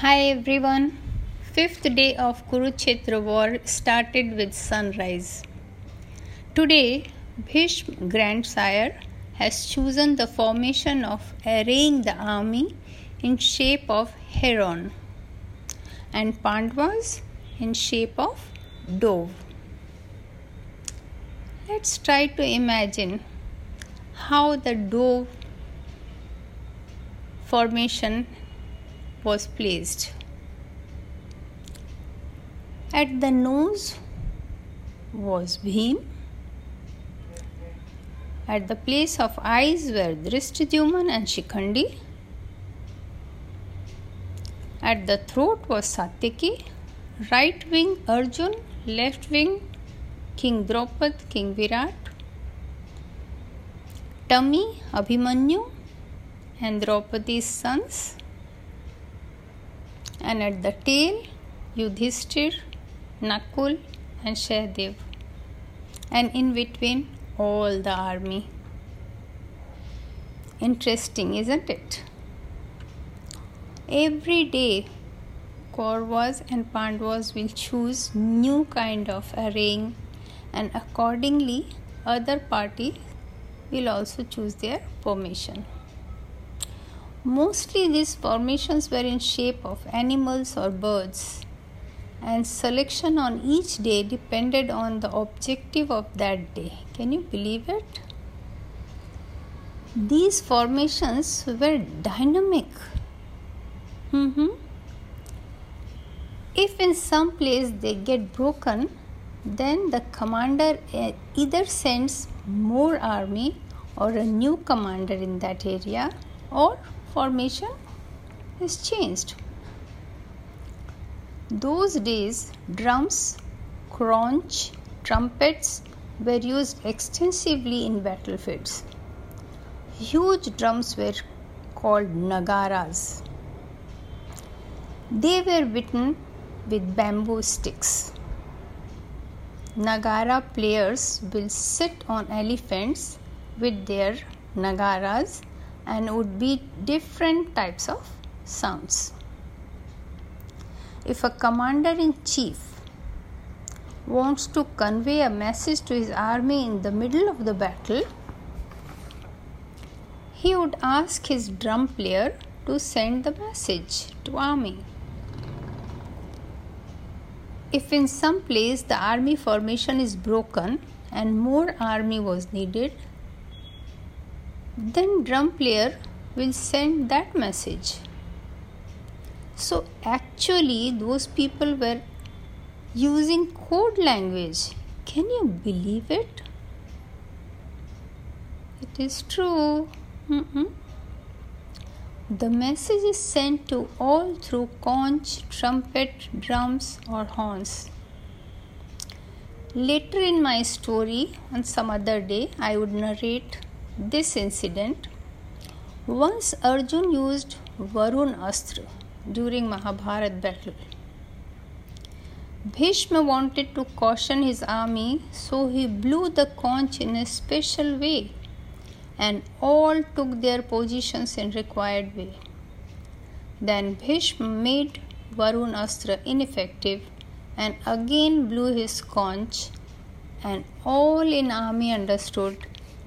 Hi everyone. Fifth day of Kurukshetra war started with sunrise. Today, Bhishma grandsire has chosen the formation of arraying the army in shape of heron and Pandavas in shape of dove. Let's try to imagine how the dove formation was placed. At the nose was Bhim. At the place of eyes were Drishtadyumna and Shikhandi. At the throat was Satyaki. Right wing Arjun, left wing King Draupad, King Virat. Tummy Abhimanyu and Draupadi's sons and at the tail Yudhishthir, Nakul, and Sahadev, and in between all the army. Interesting, isn't it? Every day, Kauravas and Pandavas will choose new kind of arraying, and accordingly, other party will also choose their formation. Mostly these formations were in shape of animals or birds, and selection on each day depended on the objective of that day. Can you believe it? These formations were dynamic. Mm-hmm. If in some place they get broken, then the commander eh, either sends more army or a new commander in that area or formation is changed. Those days, drums, conch, trumpets were used extensively in battlefields. Huge drums were called nagaras. They were beaten with bamboo sticks. Nagara players will sit on elephants with their nagaras and would be different types of sounds. If a commander in chief wants to convey a message to his army in the middle of the battle, he would ask his drum player to send the message to army. If in some place the army formation is broken and more army was needed, then drum player will send that message. So actually those people were using code language. Can you believe it? It is true. Mm-mm. the message is sent to all through conch trumpet drums or horns. Later in my story on some other day i would narrate this incident, once Arjun used Varun Astra during Mahabharat battle. Bhishma wanted to caution his army, so he blew the conch in a special way, and all took their positions in required way. Then Bhishma made Varun Astra ineffective and again blew his conch, and all in army understood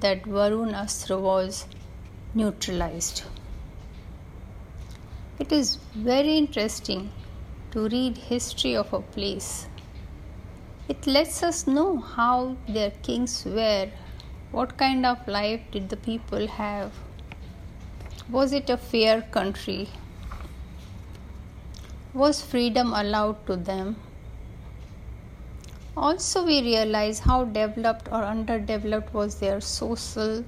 that Varun Astra was neutralized. It is very interesting to read history of a place. It lets us know how their kings were, what kind of life did the people have, was it a fair country, was freedom allowed to them, also, we realize how developed or underdeveloped was their social,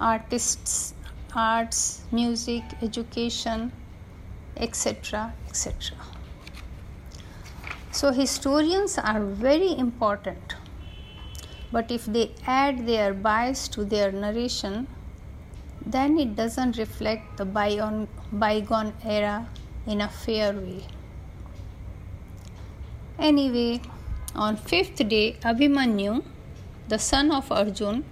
artists, arts, music, education, etc. etc. So, historians are very important, but if they add their bias to their narration, then it doesn't reflect the bygone, bygone era in a fair way. Anyway, on fifth day, Abhimanyu, the son of Arjun,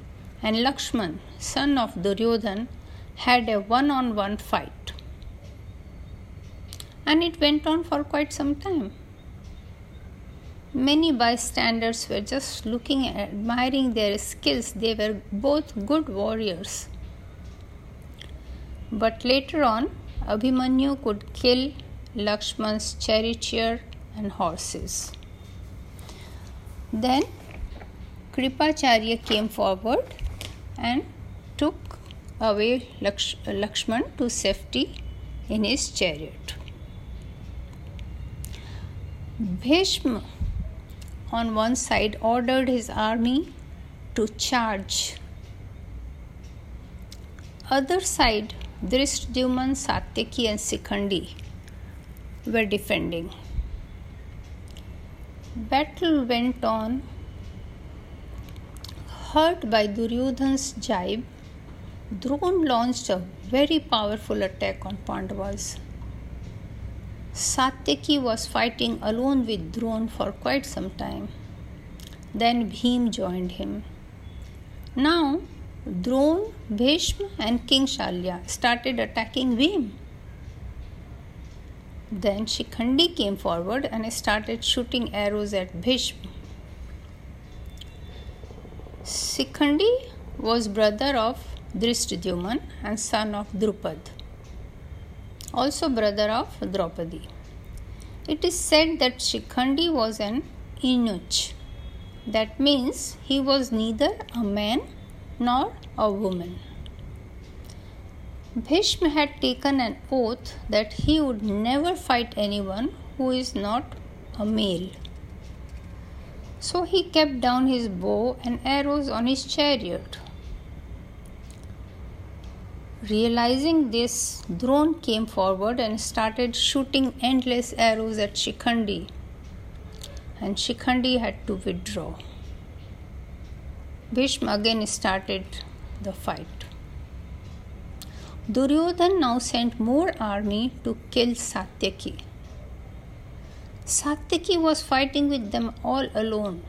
and Lakshman, son of Duryodhan, had a one on one fight. and it went on for quite some time. Many bystanders were just looking admiring their skills. They were both good warriors. But later on, Abhimanyu could kill Lakshman's charioteer and horses. Then Kripacharya came forward and took away Laksh- Lakshman to safety in his chariot. Bhishma on one side ordered his army to charge. Other side, Drishtadyumna, Satyaki and Shikhandi were defending. Battle went on. Hurt by Duryodhan's jibe, Drona launched a very powerful attack on Pandavas. Satyaki was fighting alone with Drona for quite some time. Then Bhim joined him. Now, Drona, Bhishma, and King Shalya started attacking Bhim. Then Shikhandi came forward and started shooting arrows at Bhishma. Shikhandi was brother of Drishtadyumna and son of Drupad also brother of Draupadi. It is said that Shikhandi was an eunuch. That means he was neither a man nor a woman. Bhishma had taken an oath that he would never fight anyone who is not a male. So he kept down his bow and arrows on his chariot. Realizing this, Drona came forward and started shooting endless arrows at Shikhandi, and Shikhandi had to withdraw. Bhishma again started the fight. Duryodhan now sent more army to kill Satyaki. Satyaki was fighting with them all alone.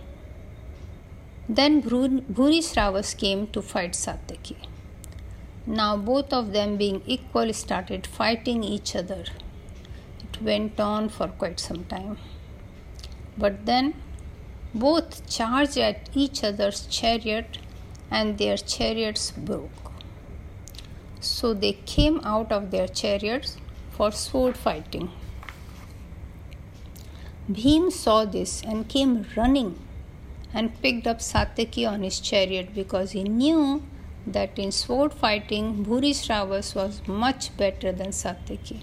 Then Bhurisravas came to fight Satyaki. Now, both of them being equal started fighting each other. It went on for quite some time. But then both charged at each other's chariot and their chariots broke. So they came out of their chariots for sword fighting. Bhim saw this and came running and picked up Satyaki on his chariot because he knew that in sword fighting, Bhurisravas was much better than Satyaki.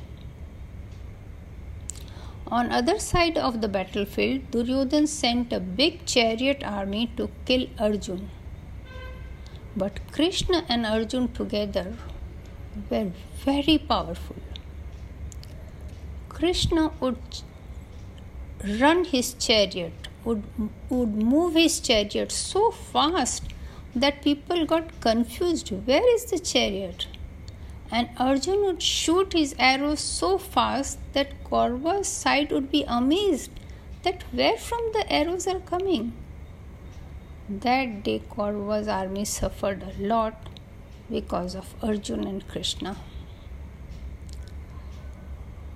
On other side of the battlefield, Duryodhan sent a big chariot army to kill Arjun. But Krishna and Arjun together were very powerful. Krishna would run his chariot, would, would move his chariot so fast that people got confused where is the chariot? And Arjun would shoot his arrows so fast that Kaurva's side would be amazed that where from the arrows are coming. That day, Kaurva's army suffered a lot because of Arjun and Krishna.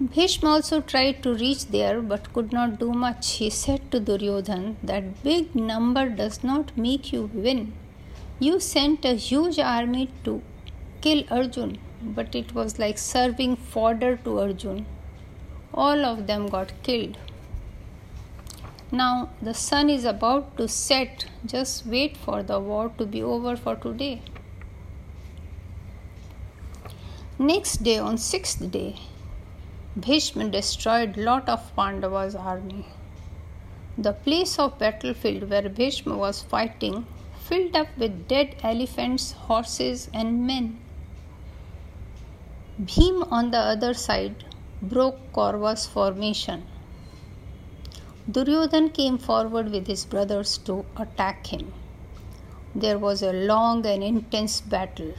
Bhishma also tried to reach there but could not do much. He said to Duryodhan that big number does not make you win. You sent a huge army to kill Arjun, but it was like serving fodder to Arjun. All of them got killed. Now the sun is about to set. Just wait for the war to be over for today. Next day, on sixth day, Bhishma destroyed lot of Pandavas' army. The place of battlefield where Bhishma was fighting filled up with dead elephants, horses, and men. Bhim on the other side broke Kaurva's formation. Duryodhan came forward with his brothers to attack him. There was a long and intense battle.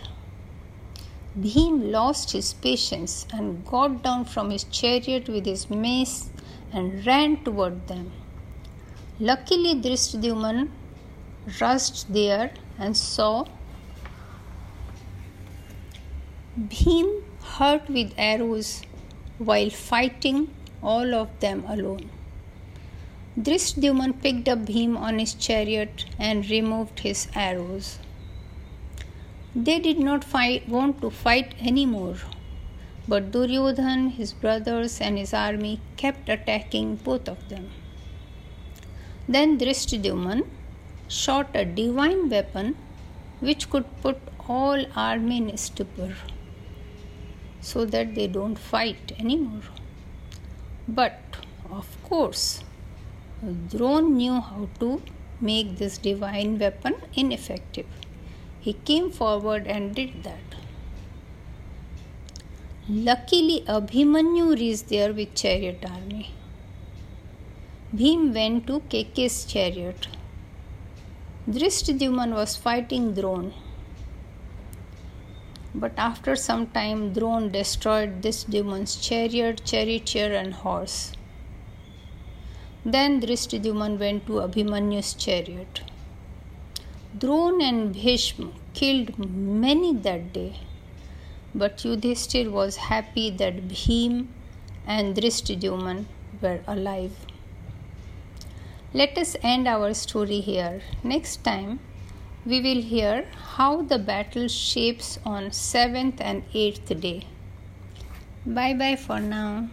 Bhim lost his patience and got down from his chariot with his mace and ran toward them. Luckily, Drishtadyumna rushed there and saw Bhim hurt with arrows while fighting all of them alone. Drishtadyumna picked up Bhim on his chariot and removed his arrows. They did not fight, want to fight anymore, but Duryodhan, his brothers, and his army kept attacking both of them. Then Drishtadyumna shot a divine weapon which could put all army in stupor so that they don't fight anymore. But of course, Drona knew how to make this divine weapon ineffective. He came forward and did that. Luckily, Abhimanyu reached there with chariot army. Bhim went to Keke's chariot. Drishtadyumna was fighting Drona. But after some time, Drona destroyed this demon's chariot, charioteer, and horse. Then Drishtadyumna went to Abhimanyu's chariot. Drona and Bhishma killed many that day, but Yudhishthir was happy that Bhim and Drishtadyumna were alive. Let us end our story here. Next time, we will hear how the battle shapes on 7th and 8th day. Bye bye for now.